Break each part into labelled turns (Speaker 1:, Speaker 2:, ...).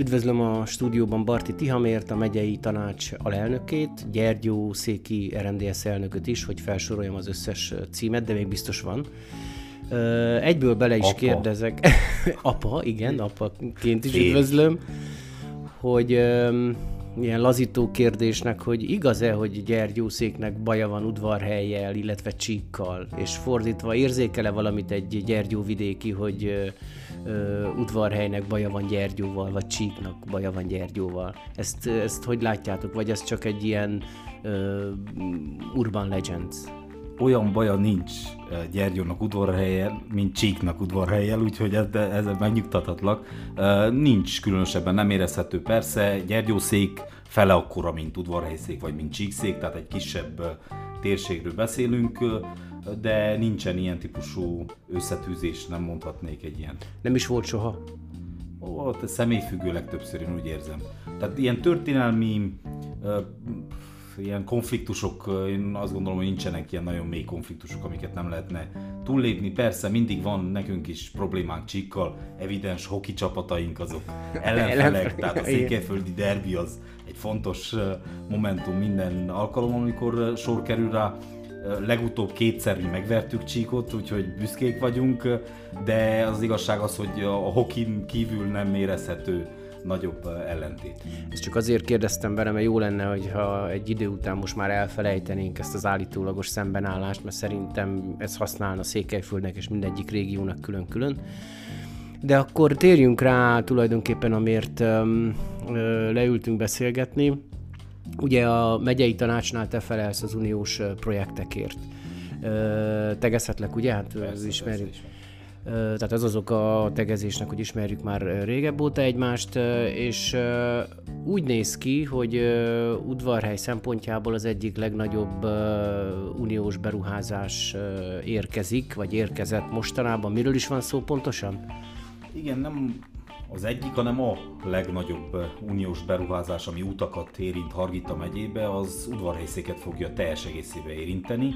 Speaker 1: Üdvözlöm a stúdióban Barti Tihamért, a megyei tanács alelnökét, Gyergyó Széki RMDS elnököt is, hogy felsoroljam az összes címet, de még biztos van. Egyből bele is
Speaker 2: Apa.
Speaker 1: kérdezek, apa, igen, apaként is üdvözlöm, hogy ilyen lazító kérdésnek, hogy igaz-e, hogy Gyergyószéknek baja van udvarhelyjel, illetve csíkkal, és fordítva érzékele valamit egy Gyergyóvidéki, hogy ö, udvarhelynek baja van Gyergyóval, vagy csíknak baja van Gyergyóval. Ezt, ezt hogy látjátok, vagy ez csak egy ilyen ö, urban legend?
Speaker 2: Olyan baja nincs Gyergyónak udvarhelyen, mint Csíknak udvarhelyen, úgyhogy ezzel, ezzel megnyugtathatlak. Nincs különösebben, nem érezhető persze. Gyergyószék fele akkora, mint udvarhelyszék, vagy mint Csíkszék, tehát egy kisebb térségről beszélünk, de nincsen ilyen típusú összetűzés, nem mondhatnék egy ilyen
Speaker 1: Nem is volt soha.
Speaker 2: Te személyfüggő legtöbbször, én úgy érzem. Tehát ilyen történelmi ilyen konfliktusok, én azt gondolom, hogy nincsenek ilyen nagyon mély konfliktusok, amiket nem lehetne túllépni. Persze mindig van nekünk is problémánk csíkkal, evidens hoki csapataink azok ellenfelek, tehát a székelyföldi derbi az egy fontos momentum minden alkalom, amikor sor kerül rá. Legutóbb kétszer mi megvertük Csíkot, úgyhogy büszkék vagyunk, de az igazság az, hogy a hokin kívül nem érezhető nagyobb ellentét.
Speaker 1: Ezt csak azért kérdeztem vele, mert jó lenne, hogyha egy idő után most már elfelejtenénk ezt az állítólagos szembenállást, mert szerintem ez használna Székelyföldnek és mindegyik régiónak külön-külön. De akkor térjünk rá tulajdonképpen, amért um, leültünk beszélgetni. Ugye a megyei tanácsnál te felelsz az uniós projektekért. Tegezhetlek, ugye? Hát ez ismerjük. Tehát az azok a tegezésnek, hogy ismerjük már régebb óta egymást, és úgy néz ki, hogy udvarhely szempontjából az egyik legnagyobb uniós beruházás érkezik, vagy érkezett mostanában. Miről is van szó pontosan?
Speaker 2: Igen, nem az egyik, hanem a legnagyobb uniós beruházás, ami utakat érint Hargita megyébe, az udvarhelyszéket fogja teljes egészébe érinteni.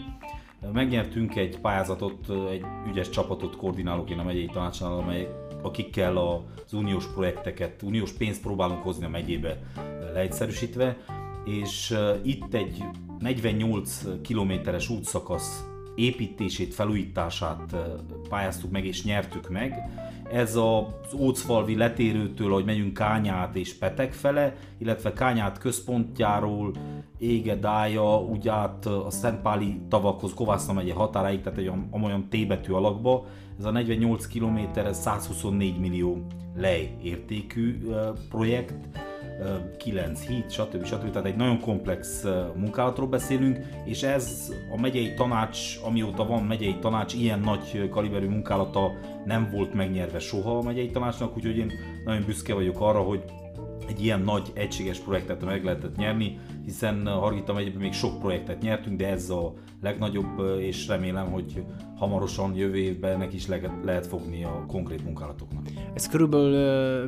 Speaker 2: Megnyertünk egy pályázatot, egy ügyes csapatot koordinálok én a megyei tanácsnál, amely akikkel az uniós projekteket, uniós pénzt próbálunk hozni a megyébe leegyszerűsítve, és ö, itt egy 48 kilométeres útszakasz építését, felújítását pályáztuk meg és nyertük meg. Ez az Ócfalvi letérőtől, ahogy megyünk Kányát és Petek fele, illetve Kányát központjáról Égedája, úgy át a Szentpáli tavakhoz, Kovászna megye határáig, tehát egy olyan- T betű alakba. Ez a 48 km, ez 124 millió lej értékű projekt. 9 híd, stb. stb. Tehát egy nagyon komplex munkálatról beszélünk, és ez a megyei tanács, amióta van megyei tanács, ilyen nagy kaliberű munkálata nem volt megnyerve soha a megyei tanácsnak, úgyhogy én nagyon büszke vagyok arra, hogy egy ilyen nagy, egységes projektet meg lehetett nyerni, hiszen Hargita megyében még sok projektet nyertünk, de ez a legnagyobb, ö, és remélem, hogy hamarosan jövő évben ennek is lehet, lehet fogni a konkrét munkálatoknak.
Speaker 1: Ez körülbelül ö,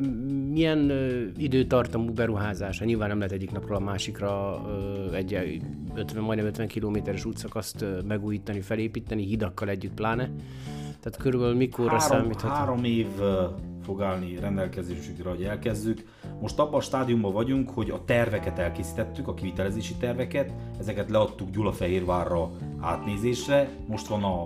Speaker 1: milyen ö, időtartamú beruházás? Hát Nyilván nem lehet egyik napról a másikra ö, egy 50, majdnem 50 kilométeres útszakaszt megújítani, felépíteni, hidakkal együtt pláne. Tehát körülbelül mikorra
Speaker 2: három,
Speaker 1: számíthat?
Speaker 2: három év fog állni rendelkezésükre, hogy elkezdjük. Most abban a stádiumban vagyunk, hogy a terveket elkészítettük, a kivitelezési terveket, ezeket leadtuk Gyulafehérvárra átnézésre. Most van a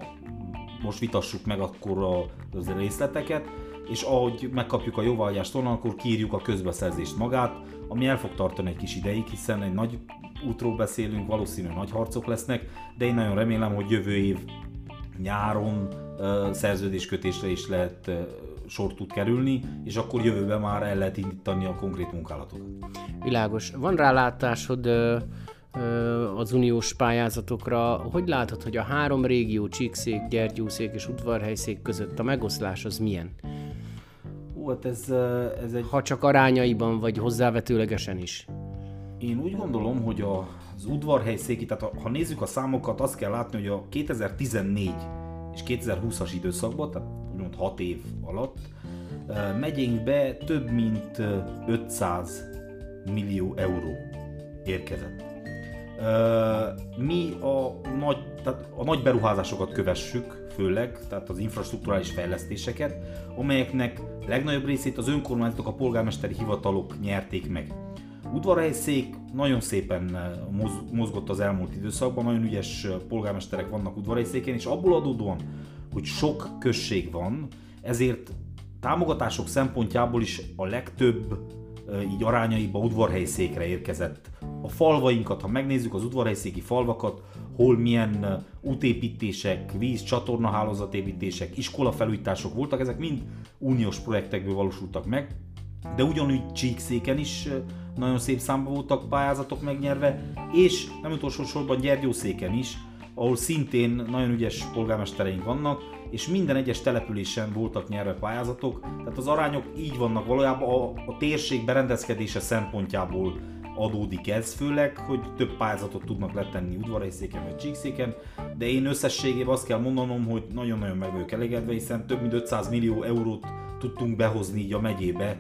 Speaker 2: most vitassuk meg akkor a, az részleteket, és ahogy megkapjuk a jóváhagyást onnan, akkor kiírjuk a közbeszerzést magát, ami el fog tartani egy kis ideig, hiszen egy nagy útról beszélünk, valószínűleg nagy harcok lesznek, de én nagyon remélem, hogy jövő év nyáron szerződéskötésre is lehet sor tud kerülni, és akkor jövőben már el lehet indítani a konkrét munkálatokat.
Speaker 1: Világos. Van rálátásod az uniós pályázatokra. Hogy látod, hogy a három régió, Csíkszék, Gyergyószék és Udvarhelyszék között a megoszlás az milyen?
Speaker 2: Ú, hát ez, ez egy
Speaker 1: Ha csak arányaiban, vagy hozzávetőlegesen is.
Speaker 2: Én úgy gondolom, hogy az udvarhelyszéki, tehát ha, ha nézzük a számokat, azt kell látni, hogy a 2014 és 2020-as időszakban, tehát úgymond 6 év alatt ö, megyénkbe több mint ö, 500 millió euró érkezett. Mi a nagy, tehát a nagy beruházásokat kövessük, főleg, tehát az infrastruktúrális fejlesztéseket, amelyeknek legnagyobb részét az önkormányzatok, a polgármesteri hivatalok nyerték meg. Udvarhelyszék nagyon szépen mozgott az elmúlt időszakban, nagyon ügyes polgármesterek vannak udvarhelyszéken, és abból adódóan, hogy sok község van, ezért támogatások szempontjából is a legtöbb így arányaiba udvarhelyszékre érkezett. A falvainkat, ha megnézzük az udvarhelyszéki falvakat, hol milyen útépítések, víz, csatornahálózatépítések, iskolafelújítások voltak, ezek mind uniós projektekből valósultak meg, de ugyanúgy Csíkszéken is nagyon szép számban voltak pályázatok megnyerve, és nem utolsó sorban Gyergyószéken is, ahol szintén nagyon ügyes polgármestereink vannak, és minden egyes településen voltak nyerve pályázatok, tehát az arányok így vannak valójában a, a térség berendezkedése szempontjából adódik ez főleg, hogy több pályázatot tudnak letenni udvarhelyszéken vagy csíkszéken, de én összességében azt kell mondanom, hogy nagyon-nagyon meg vagyok elégedve, hiszen több mint 500 millió eurót tudtunk behozni így a megyébe,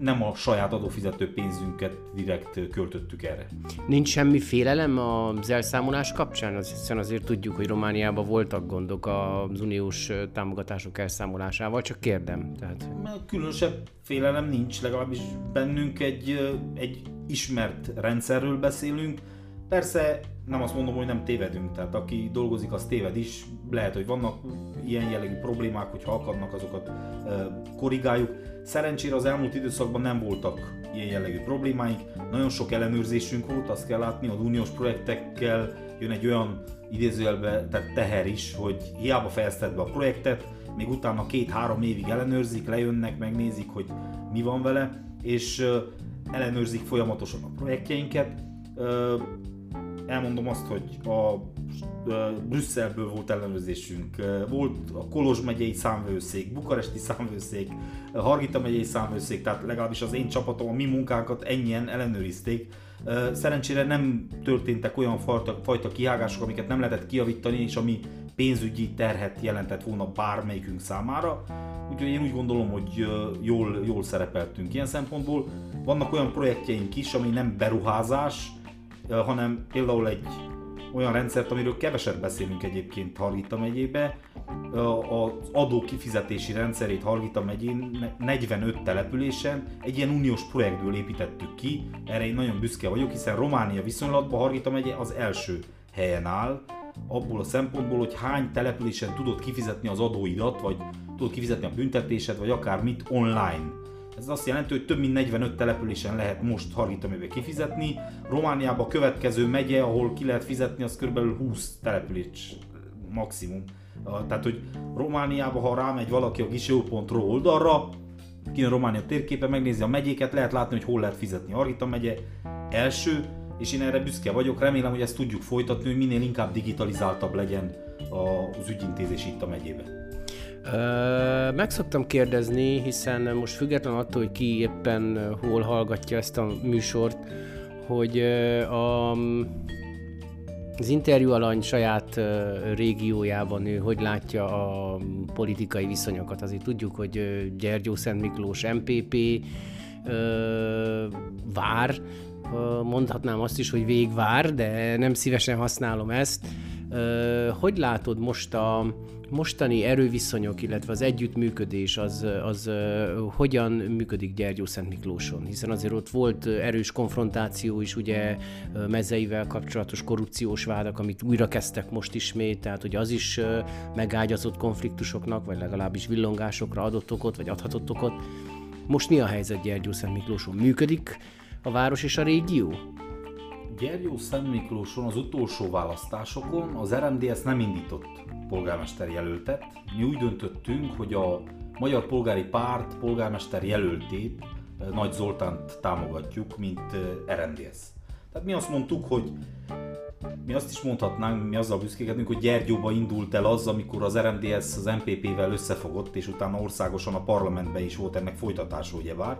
Speaker 2: nem a saját adófizető pénzünket direkt költöttük erre.
Speaker 1: Nincs semmi félelem az elszámolás kapcsán, az, hiszen azért tudjuk, hogy Romániában voltak gondok az uniós támogatások elszámolásával, csak kérdem. Tehát...
Speaker 2: Különösebb félelem nincs, legalábbis bennünk egy, egy ismert rendszerről beszélünk. Persze nem azt mondom, hogy nem tévedünk, tehát aki dolgozik, az téved is. Lehet, hogy vannak ilyen jellegű problémák, hogyha akadnak, azokat korrigáljuk. Szerencsére az elmúlt időszakban nem voltak ilyen jellegű problémáink. Nagyon sok ellenőrzésünk volt, azt kell látni, az uniós projektekkel jön egy olyan idézőjelbe tehát teher is, hogy hiába fejezted be a projektet, még utána két-három évig ellenőrzik, lejönnek, megnézik, hogy mi van vele, és ellenőrzik folyamatosan a projektjeinket. Elmondom azt, hogy a Brüsszelből volt ellenőrzésünk, volt a Kolos megyei számvőszék, Bukaresti számvőszék, Hargita megyei számvőszék, tehát legalábbis az én csapatom, a mi munkánkat ennyien ellenőrizték. Szerencsére nem történtek olyan fajta, fajta kihágások, amiket nem lehetett kiavítani, és ami pénzügyi terhet jelentett volna bármelyikünk számára. Úgyhogy én úgy gondolom, hogy jól, jól szerepeltünk ilyen szempontból. Vannak olyan projektjeink is, ami nem beruházás, hanem például egy olyan rendszert, amiről keveset beszélünk egyébként Hargita megyébe. Az adó kifizetési rendszerét Hargita megyén 45 településen egy ilyen uniós projektből építettük ki. Erre én nagyon büszke vagyok, hiszen Románia viszonylatban Hargita megye az első helyen áll, abból a szempontból, hogy hány településen tudod kifizetni az adóidat, vagy tudod kifizetni a büntetésed, vagy akár mit online. Ez azt jelenti, hogy több mint 45 településen lehet most Hargitamébe kifizetni. Romániában a következő megye, ahol ki lehet fizetni, az kb. 20 település maximum. Tehát, hogy Romániában, ha rámegy valaki a giseo.ro oldalra, kijön Románia térképe, megnézi a megyéket, lehet látni, hogy hol lehet fizetni. Hargita megye első, és én erre büszke vagyok. Remélem, hogy ezt tudjuk folytatni, hogy minél inkább digitalizáltabb legyen az ügyintézés itt a megyében.
Speaker 1: Meg szoktam kérdezni, hiszen most független attól, hogy ki éppen hol hallgatja ezt a műsort, hogy a, az interjú alany saját régiójában ő hogy látja a politikai viszonyokat. Azért tudjuk, hogy Gyergyó Szent Miklós MPP vár, mondhatnám azt is, hogy végvár, de nem szívesen használom ezt. Hogy látod most a mostani erőviszonyok, illetve az együttműködés, az, az hogyan működik Gyergyó Szent Miklóson? Hiszen azért ott volt erős konfrontáció is, ugye mezeivel kapcsolatos korrupciós vádak, amit újra kezdtek most ismét, tehát hogy az is megágyazott konfliktusoknak, vagy legalábbis villongásokra adott okot, vagy adhatott okot. Most mi a helyzet Gyergyó Szent Miklóson? Működik a város és a régió?
Speaker 2: Gyergyó Szent az utolsó választásokon az RMDS nem indított polgármester jelöltet. Mi úgy döntöttünk, hogy a Magyar Polgári Párt polgármester jelöltét, eh, Nagy Zoltánt támogatjuk, mint eh, RMDS. Tehát mi azt mondtuk, hogy mi azt is mondhatnánk, mi azzal büszkékedünk, hogy Gyergyóba indult el az, amikor az RMDS az MPP-vel összefogott, és utána országosan a parlamentben is volt ennek folytatása, ugye vár.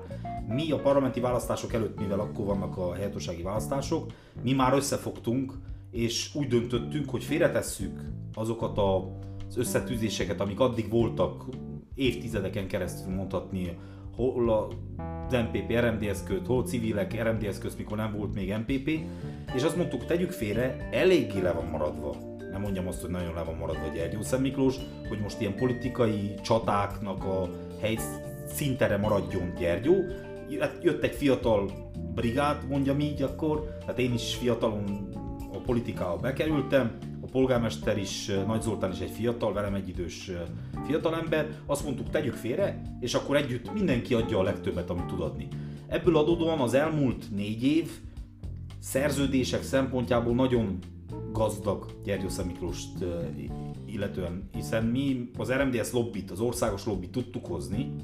Speaker 2: Mi a parlamenti választások előtt, mivel akkor vannak a helyhatósági választások, mi már összefogtunk, és úgy döntöttünk, hogy félretesszük azokat az összetűzéseket, amik addig voltak évtizedeken keresztül mondhatni hol az MPP RMDS köt, hol civilek RMDS közt, mikor nem volt még MPP, és azt mondtuk, tegyük félre, eléggé le van maradva. Nem mondjam azt, hogy nagyon le van maradva Gyergyó Szent Miklós, hogy most ilyen politikai csatáknak a hely szintere maradjon Gyergyó. Jött egy fiatal brigád, mondjam így akkor, tehát én is fiatalon a politikába bekerültem, polgármester is, Nagy Zoltán is egy fiatal, velem egy idős fiatalember, azt mondtuk, tegyük félre, és akkor együtt mindenki adja a legtöbbet, amit tud adni. Ebből adódóan az elmúlt négy év szerződések szempontjából nagyon gazdag Gyergyósza Miklóst illetően, hiszen mi az RMDS lobbit, az országos lobbit tudtuk hozni,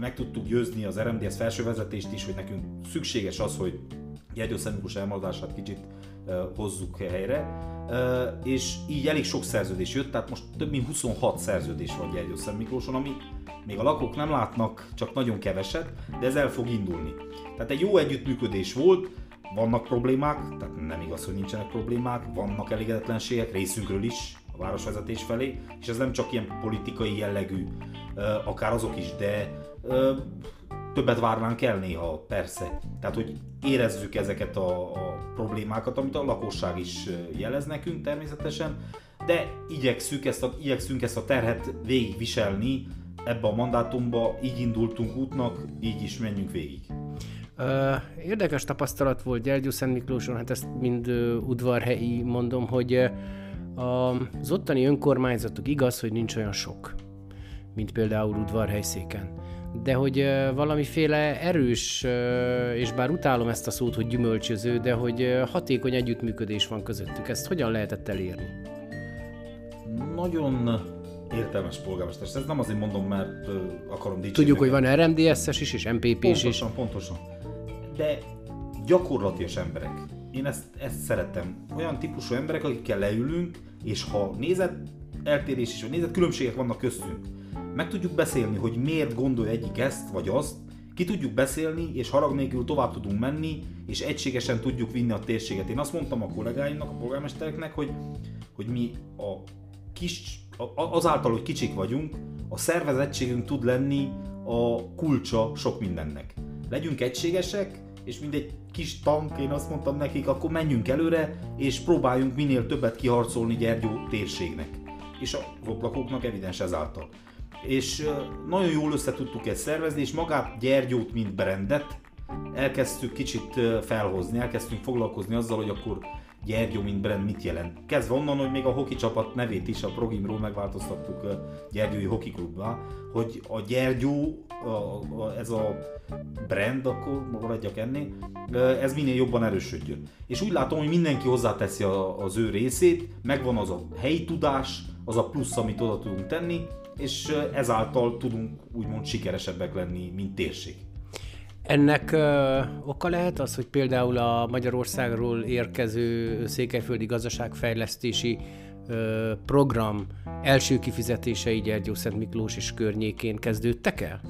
Speaker 2: meg tudtuk győzni az RMDS felső vezetést is, hogy nekünk szükséges az, hogy Gyergyósza Miklós elmaradását kicsit hozzuk helyre, és így elég sok szerződés jött, tehát most több mint 26 szerződés van Gyergyósza Miklóson, ami még a lakók nem látnak, csak nagyon keveset, de ez el fog indulni. Tehát egy jó együttműködés volt, vannak problémák, tehát nem igaz, hogy nincsenek problémák, vannak elégedetlenségek részünkről is a városvezetés felé, és ez nem csak ilyen politikai jellegű, akár azok is, de többet várnánk el néha, persze. Tehát, hogy érezzük ezeket a, a problémákat, amit a lakosság is jelez nekünk természetesen, de igyekszünk ezt a, igyekszünk ezt a terhet végigviselni ebbe a mandátumba, így indultunk útnak, így is menjünk végig.
Speaker 1: Érdekes tapasztalat volt Gyergyó Szent Miklóson, hát ezt mind udvarhelyi mondom, hogy az ottani önkormányzatok igaz, hogy nincs olyan sok, mint például udvarhelyszéken. De hogy valamiféle erős, és bár utálom ezt a szót, hogy gyümölcsöző, de hogy hatékony együttműködés van közöttük. Ezt hogyan lehetett elérni?
Speaker 2: Nagyon értelmes polgármester. Ezt nem azért mondom, mert akarom dicsérni.
Speaker 1: Tudjuk, hogy van RMDS-es is, és MPP-s
Speaker 2: is. Pontosan, pontosan de gyakorlatias emberek. Én ezt, ezt szeretem. Olyan típusú emberek, akikkel leülünk, és ha nézet eltérés is, vagy nézet különbségek vannak köztünk, meg tudjuk beszélni, hogy miért gondol egyik ezt vagy azt, ki tudjuk beszélni, és harag nélkül tovább tudunk menni, és egységesen tudjuk vinni a térséget. Én azt mondtam a kollégáimnak, a polgármestereknek, hogy, hogy mi a kis, azáltal, hogy kicsik vagyunk, a szervezettségünk tud lenni a kulcsa sok mindennek. Legyünk egységesek, és mindegy kis tank, én azt mondtam nekik, akkor menjünk előre, és próbáljunk minél többet kiharcolni Gyergyó térségnek. És a lakóknak evidens ezáltal. És nagyon jól össze tudtuk ezt szervezni, és magát Gyergyót, mint brandet elkezdtük kicsit felhozni, elkezdtünk foglalkozni azzal, hogy akkor Gyergyó, mint brand mit jelent. Kezdve onnan, hogy még a hoki csapat nevét is a Progimról megváltoztattuk Gyergyói Hoki Klubba, hogy a Gyergyó, ez a brand, akkor maradjak ennél, ez minél jobban erősödjön. És úgy látom, hogy mindenki hozzáteszi a, az ő részét, megvan az a helyi tudás, az a plusz, amit oda tudunk tenni, és ezáltal tudunk úgymond sikeresebbek lenni, mint térség.
Speaker 1: Ennek ö, oka lehet az, hogy például a Magyarországról érkező székelyföldi gazdaságfejlesztési ö, program első kifizetései Gyergyó Szent Miklós és környékén kezdődtek el?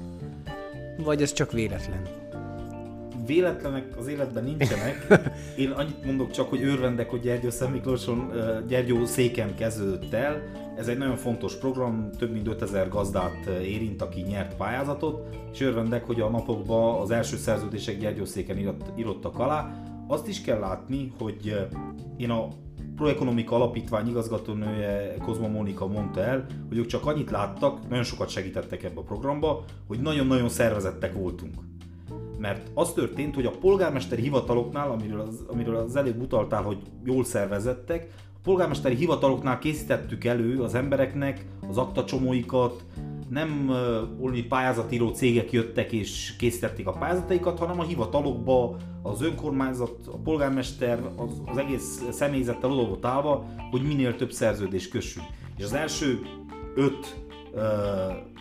Speaker 1: Vagy ez csak véletlen?
Speaker 2: Véletlenek az életben nincsenek. Én annyit mondok csak, hogy örvendek, hogy Gyergyó Szent Miklóson, Gyergyó széken kezdődött el, ez egy nagyon fontos program, több mint 5000 gazdát érint, aki nyert pályázatot, és örvendek, hogy a napokban az első szerződések gyergyószéken írott, írottak alá. Azt is kell látni, hogy én a Proekonomika Alapítvány igazgatónője Kozma Mónika mondta el, hogy ők csak annyit láttak, nagyon sokat segítettek ebbe a programba, hogy nagyon-nagyon szervezettek voltunk. Mert az történt, hogy a polgármesteri hivataloknál, amiről az, amiről az előbb utaltál, hogy jól szervezettek, polgármesteri hivataloknál készítettük elő az embereknek az aktacsomóikat, nem uh, pályázatíró cégek jöttek és készítették a pályázataikat, hanem a hivatalokba az önkormányzat, a polgármester, az, az egész személyzettel oda volt állva, hogy minél több szerződést kössünk. És az első öt uh,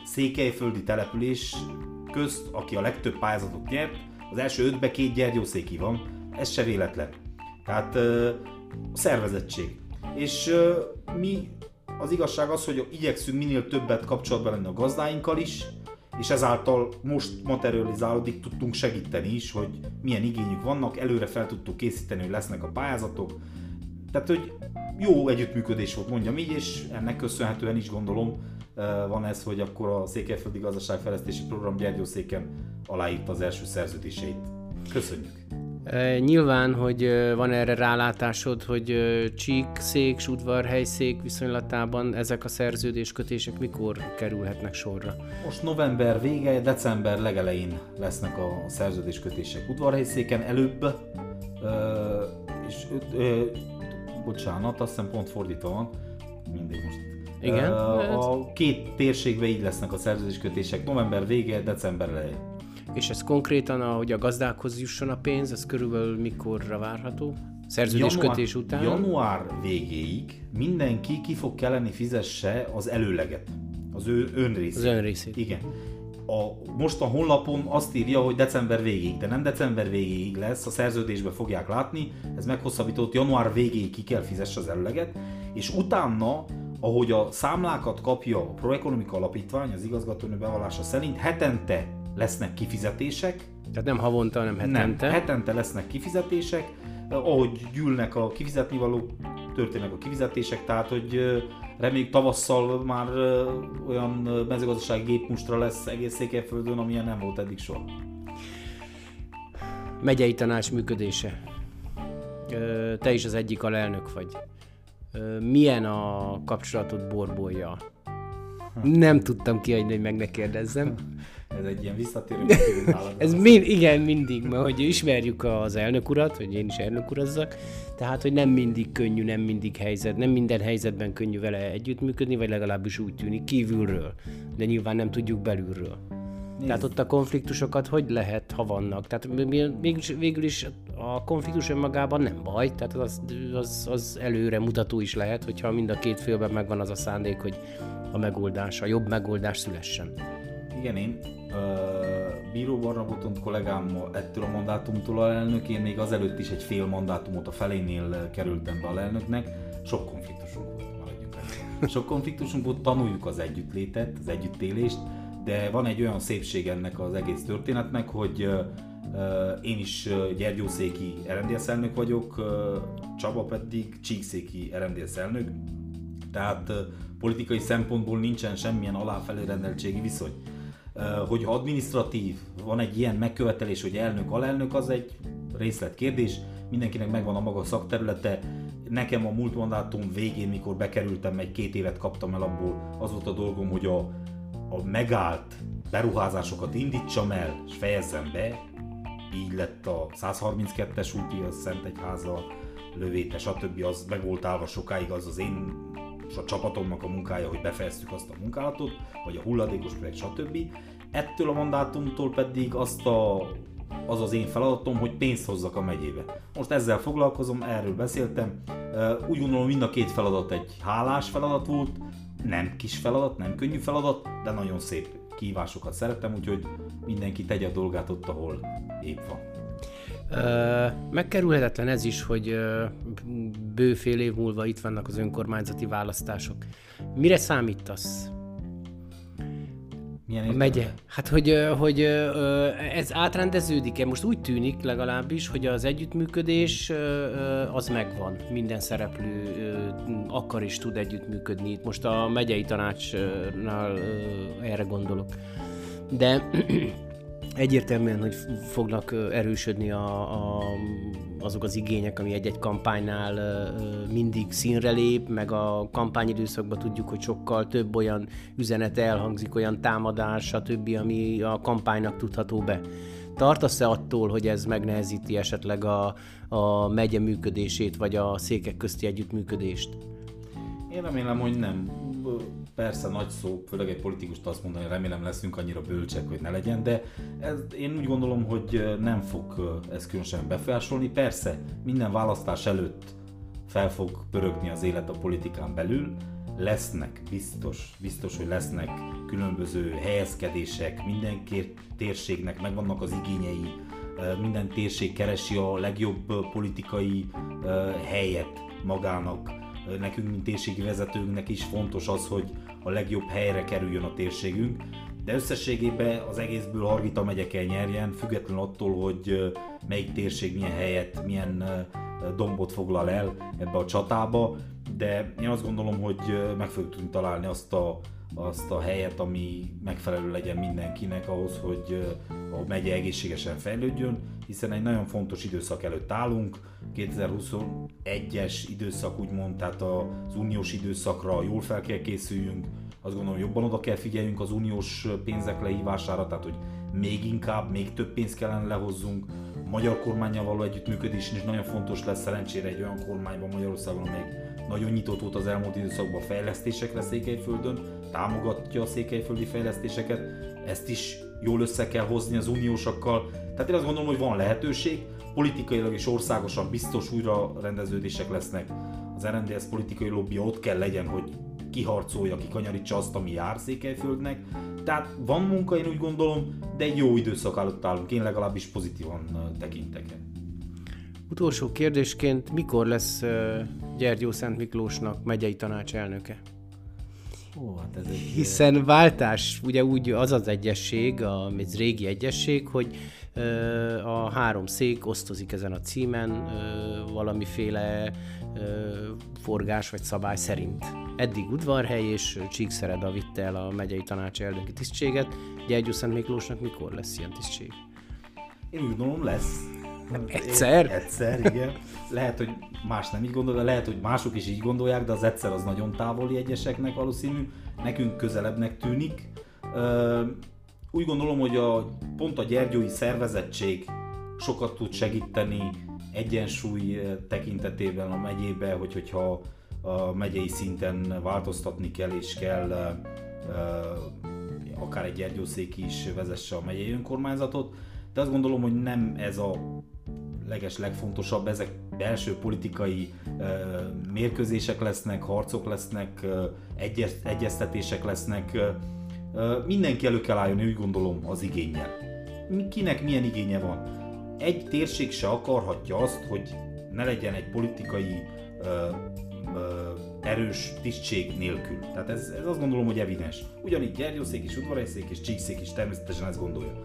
Speaker 2: székelyföldi település közt, aki a legtöbb pályázatot nyert, az első ötbe két gyergyószéki van, ez se véletlen. Tehát a szervezettség és mi az igazság az, hogy igyekszünk minél többet kapcsolatban lenni a gazdáinkkal is, és ezáltal most materializálódik, tudtunk segíteni is, hogy milyen igényük vannak, előre fel tudtuk készíteni, hogy lesznek a pályázatok. Tehát, hogy jó együttműködés volt, mondjam így, és ennek köszönhetően is gondolom, van ez, hogy akkor a Székelyföldi Gazdaságfejlesztési Program Gyergyószéken aláírta az első szerződéseit. Köszönjük!
Speaker 1: Nyilván, hogy van erre rálátásod, hogy csík, szék, udvarhelyszék viszonylatában ezek a szerződéskötések mikor kerülhetnek sorra?
Speaker 2: Most november vége, december legelején lesznek a szerződéskötések udvarhelyszéken előbb, és bocsánat, azt hiszem pont fordítva van, mindig most.
Speaker 1: Igen?
Speaker 2: A két térségben így lesznek a szerződéskötések, november vége, december elején.
Speaker 1: És ez konkrétan, ahogy a gazdákhoz jusson a pénz, ez körülbelül mikorra várható? Szerződéskötés után?
Speaker 2: Január végéig mindenki ki fog kelleni fizesse az előleget, az ő önrészét.
Speaker 1: Az önrészét.
Speaker 2: Igen. A, most a honlapon azt írja, hogy december végéig, de nem december végéig lesz, a szerződésbe fogják látni, ez meghosszabbított, január végéig ki kell fizesse az előleget, és utána ahogy a számlákat kapja a Proekonomika Alapítvány, az igazgatónő bevallása szerint hetente lesznek kifizetések.
Speaker 1: Tehát nem havonta, hanem hetente.
Speaker 2: Nem, hetente lesznek kifizetések, ahogy gyűlnek a kifizetni való, történnek a kifizetések, tehát hogy reméljük tavasszal már olyan mezőgazdasági gépmustra lesz egész Székelyföldön, amilyen nem volt eddig soha.
Speaker 1: Megyei tanács működése. Te is az egyik alelnök vagy. Milyen a kapcsolatod borbolja? Nem tudtam kiadni, hogy meg ne kérdezzem.
Speaker 2: Ez egy ilyen visszatérő
Speaker 1: Ez mind, igen, mindig, mert hogy ismerjük az elnök urat, hogy én is elnök urazzak, tehát, hogy nem mindig könnyű, nem mindig helyzet, nem minden helyzetben könnyű vele együttműködni, vagy legalábbis úgy tűnik kívülről, de nyilván nem tudjuk belülről. Tehát ott a konfliktusokat hogy lehet, ha vannak? Tehát mégis, végül is a konfliktus önmagában nem baj, tehát az, az, az előre mutató is lehet, hogyha mind a két félben megvan az a szándék, hogy a megoldás, a jobb megoldás szülessen.
Speaker 2: Igen, én Bíró Barna Botont kollégám ettől a mandátumtól alelnök, én még azelőtt is egy fél mandátumot a felénél kerültem be alelnöknek. Sok konfliktusunk volt, maradjunk Sok konfliktusunk volt, tanuljuk az együttlétet, az együttélést, de van egy olyan szépség ennek az egész történetnek, hogy én is Gyergyószéki RMDS elnök vagyok, Csaba pedig Csíkszéki RMDS elnök, tehát politikai szempontból nincsen semmilyen aláfelé rendeltségi viszony. Hogy administratív, van egy ilyen megkövetelés, hogy elnök, alelnök, az egy részletkérdés, mindenkinek megvan a maga szakterülete. Nekem a múlt mandátum végén, mikor bekerültem, egy két évet kaptam el abból, az volt a dolgom, hogy a, a megállt beruházásokat indítsam el, és fejezzem be. Így lett a 132-es úti, a Szentegyháza, lövéte, stb. az meg volt állva sokáig, az az én és a csapatomnak a munkája, hogy befejeztük azt a munkálatot, vagy a hulladékos projekt, stb. Ettől a mandátumtól pedig azt a, az az én feladatom, hogy pénzt hozzak a megyébe. Most ezzel foglalkozom, erről beszéltem. Úgy gondolom, mind a két feladat egy hálás feladat volt, nem kis feladat, nem könnyű feladat, de nagyon szép kívásokat szeretem, úgyhogy mindenki tegye a dolgát ott, ahol épp van.
Speaker 1: Megkerülhetetlen ez is, hogy bőfél év múlva itt vannak az önkormányzati választások. Mire számítasz?
Speaker 2: Milyen a
Speaker 1: megye. Hát, hogy, hogy ez átrendeződik-e? Most úgy tűnik legalábbis, hogy az együttműködés az megvan. Minden szereplő akar és tud együttműködni. Itt most a megyei tanácsnál erre gondolok. De egyértelműen, hogy fognak erősödni a, a, azok az igények, ami egy-egy kampánynál mindig színre lép, meg a kampányidőszakban tudjuk, hogy sokkal több olyan üzenet elhangzik, olyan támadás, stb., ami a kampánynak tudható be. Tartasz-e attól, hogy ez megnehezíti esetleg a, a megye működését, vagy a székek közti együttműködést?
Speaker 2: Én remélem, hogy nem. Persze nagy szó, főleg egy politikust azt mondani, remélem leszünk annyira bölcsek, hogy ne legyen, de ez, én úgy gondolom, hogy nem fog ez különösen befolyásolni. Persze, minden választás előtt fel fog pörögni az élet a politikán belül, lesznek, biztos, biztos, hogy lesznek különböző helyezkedések, minden térségnek megvannak az igényei, minden térség keresi a legjobb politikai helyet magának, nekünk, mint térségi vezetőnknek is fontos az, hogy a legjobb helyre kerüljön a térségünk, de összességében az egészből Hargita megye kell nyerjen, független attól, hogy melyik térség milyen helyet, milyen dombot foglal el ebbe a csatába, de én azt gondolom, hogy meg fogjuk tudni találni azt a, azt a helyet, ami megfelelő legyen mindenkinek ahhoz, hogy a megye egészségesen fejlődjön, hiszen egy nagyon fontos időszak előtt állunk, 2021-es időszak úgymond, tehát az uniós időszakra jól fel kell készüljünk, azt gondolom jobban oda kell figyeljünk az uniós pénzek lehívására, tehát hogy még inkább, még több pénzt kellene lehozzunk, magyar kormányjal való együttműködés is nagyon fontos lesz szerencsére egy olyan kormányban Magyarországon, amely nagyon nyitott volt az elmúlt időszakban a fejlesztésekre Székelyföldön, támogatja a székelyföldi fejlesztéseket, ezt is jól össze kell hozni az uniósakkal. Tehát én azt gondolom, hogy van lehetőség, politikailag és országosan biztos újra rendeződések lesznek. Az RNDS politikai lobby ott kell legyen, hogy kiharcolja, kikanyarítsa azt, ami jár Székelyföldnek. Tehát van munka, én úgy gondolom, de egy jó időszak előtt állunk, én legalábbis pozitívan tekintek.
Speaker 1: Utolsó kérdésként, mikor lesz Gyergyó Szent Miklósnak megyei tanács elnöke? Ó, hát ez egy... Hiszen váltás, ugye úgy az az egyesség, a, ez régi egyesség, hogy ö, a három szék osztozik ezen a címen ö, valamiféle ö, forgás vagy szabály szerint. Eddig Udvarhely és Csíkszereda vitte el a megyei tanács elnöki tisztséget. Gyergyó Szent Miklósnak mikor lesz ilyen tisztség?
Speaker 2: Én úgy gondolom lesz.
Speaker 1: Egyszer?
Speaker 2: Egyszer, igen. Lehet, hogy más nem így gondol, de lehet, hogy mások is így gondolják, de az egyszer az nagyon távoli egyeseknek valószínű, nekünk közelebbnek tűnik. Úgy gondolom, hogy a, pont a gyergyói szervezettség sokat tud segíteni egyensúly tekintetében a megyébe, hogy hogyha a megyei szinten változtatni kell és kell akár egy gyergyószék is vezesse a megyei önkormányzatot, de azt gondolom, hogy nem ez a leges legfontosabb, ezek belső politikai mérkőzések lesznek, harcok lesznek, egyez, egyeztetések lesznek. Mindenki elő kell álljon, úgy gondolom, az igényel. Kinek milyen igénye van? Egy térség se akarhatja azt, hogy ne legyen egy politikai erős tisztség nélkül. Tehát ez, ez azt gondolom, hogy evidens. Ugyanígy Gyergyószék is, Udvarhelyszék és Csíkszék is természetesen ezt gondolja.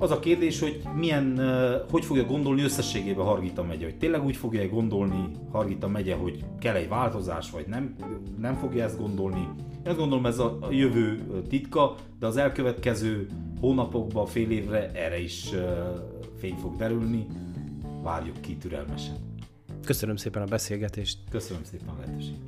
Speaker 2: Az a kérdés, hogy milyen, hogy fogja gondolni összességében Hargita megye, hogy tényleg úgy fogja gondolni Hargita megye, hogy kell egy változás, vagy nem, nem fogja ezt gondolni. Én azt gondolom ez a jövő titka, de az elkövetkező hónapokban, fél évre erre is fény fog derülni. Várjuk ki türelmesen.
Speaker 1: Köszönöm szépen a beszélgetést.
Speaker 2: Köszönöm szépen a lehetőséget.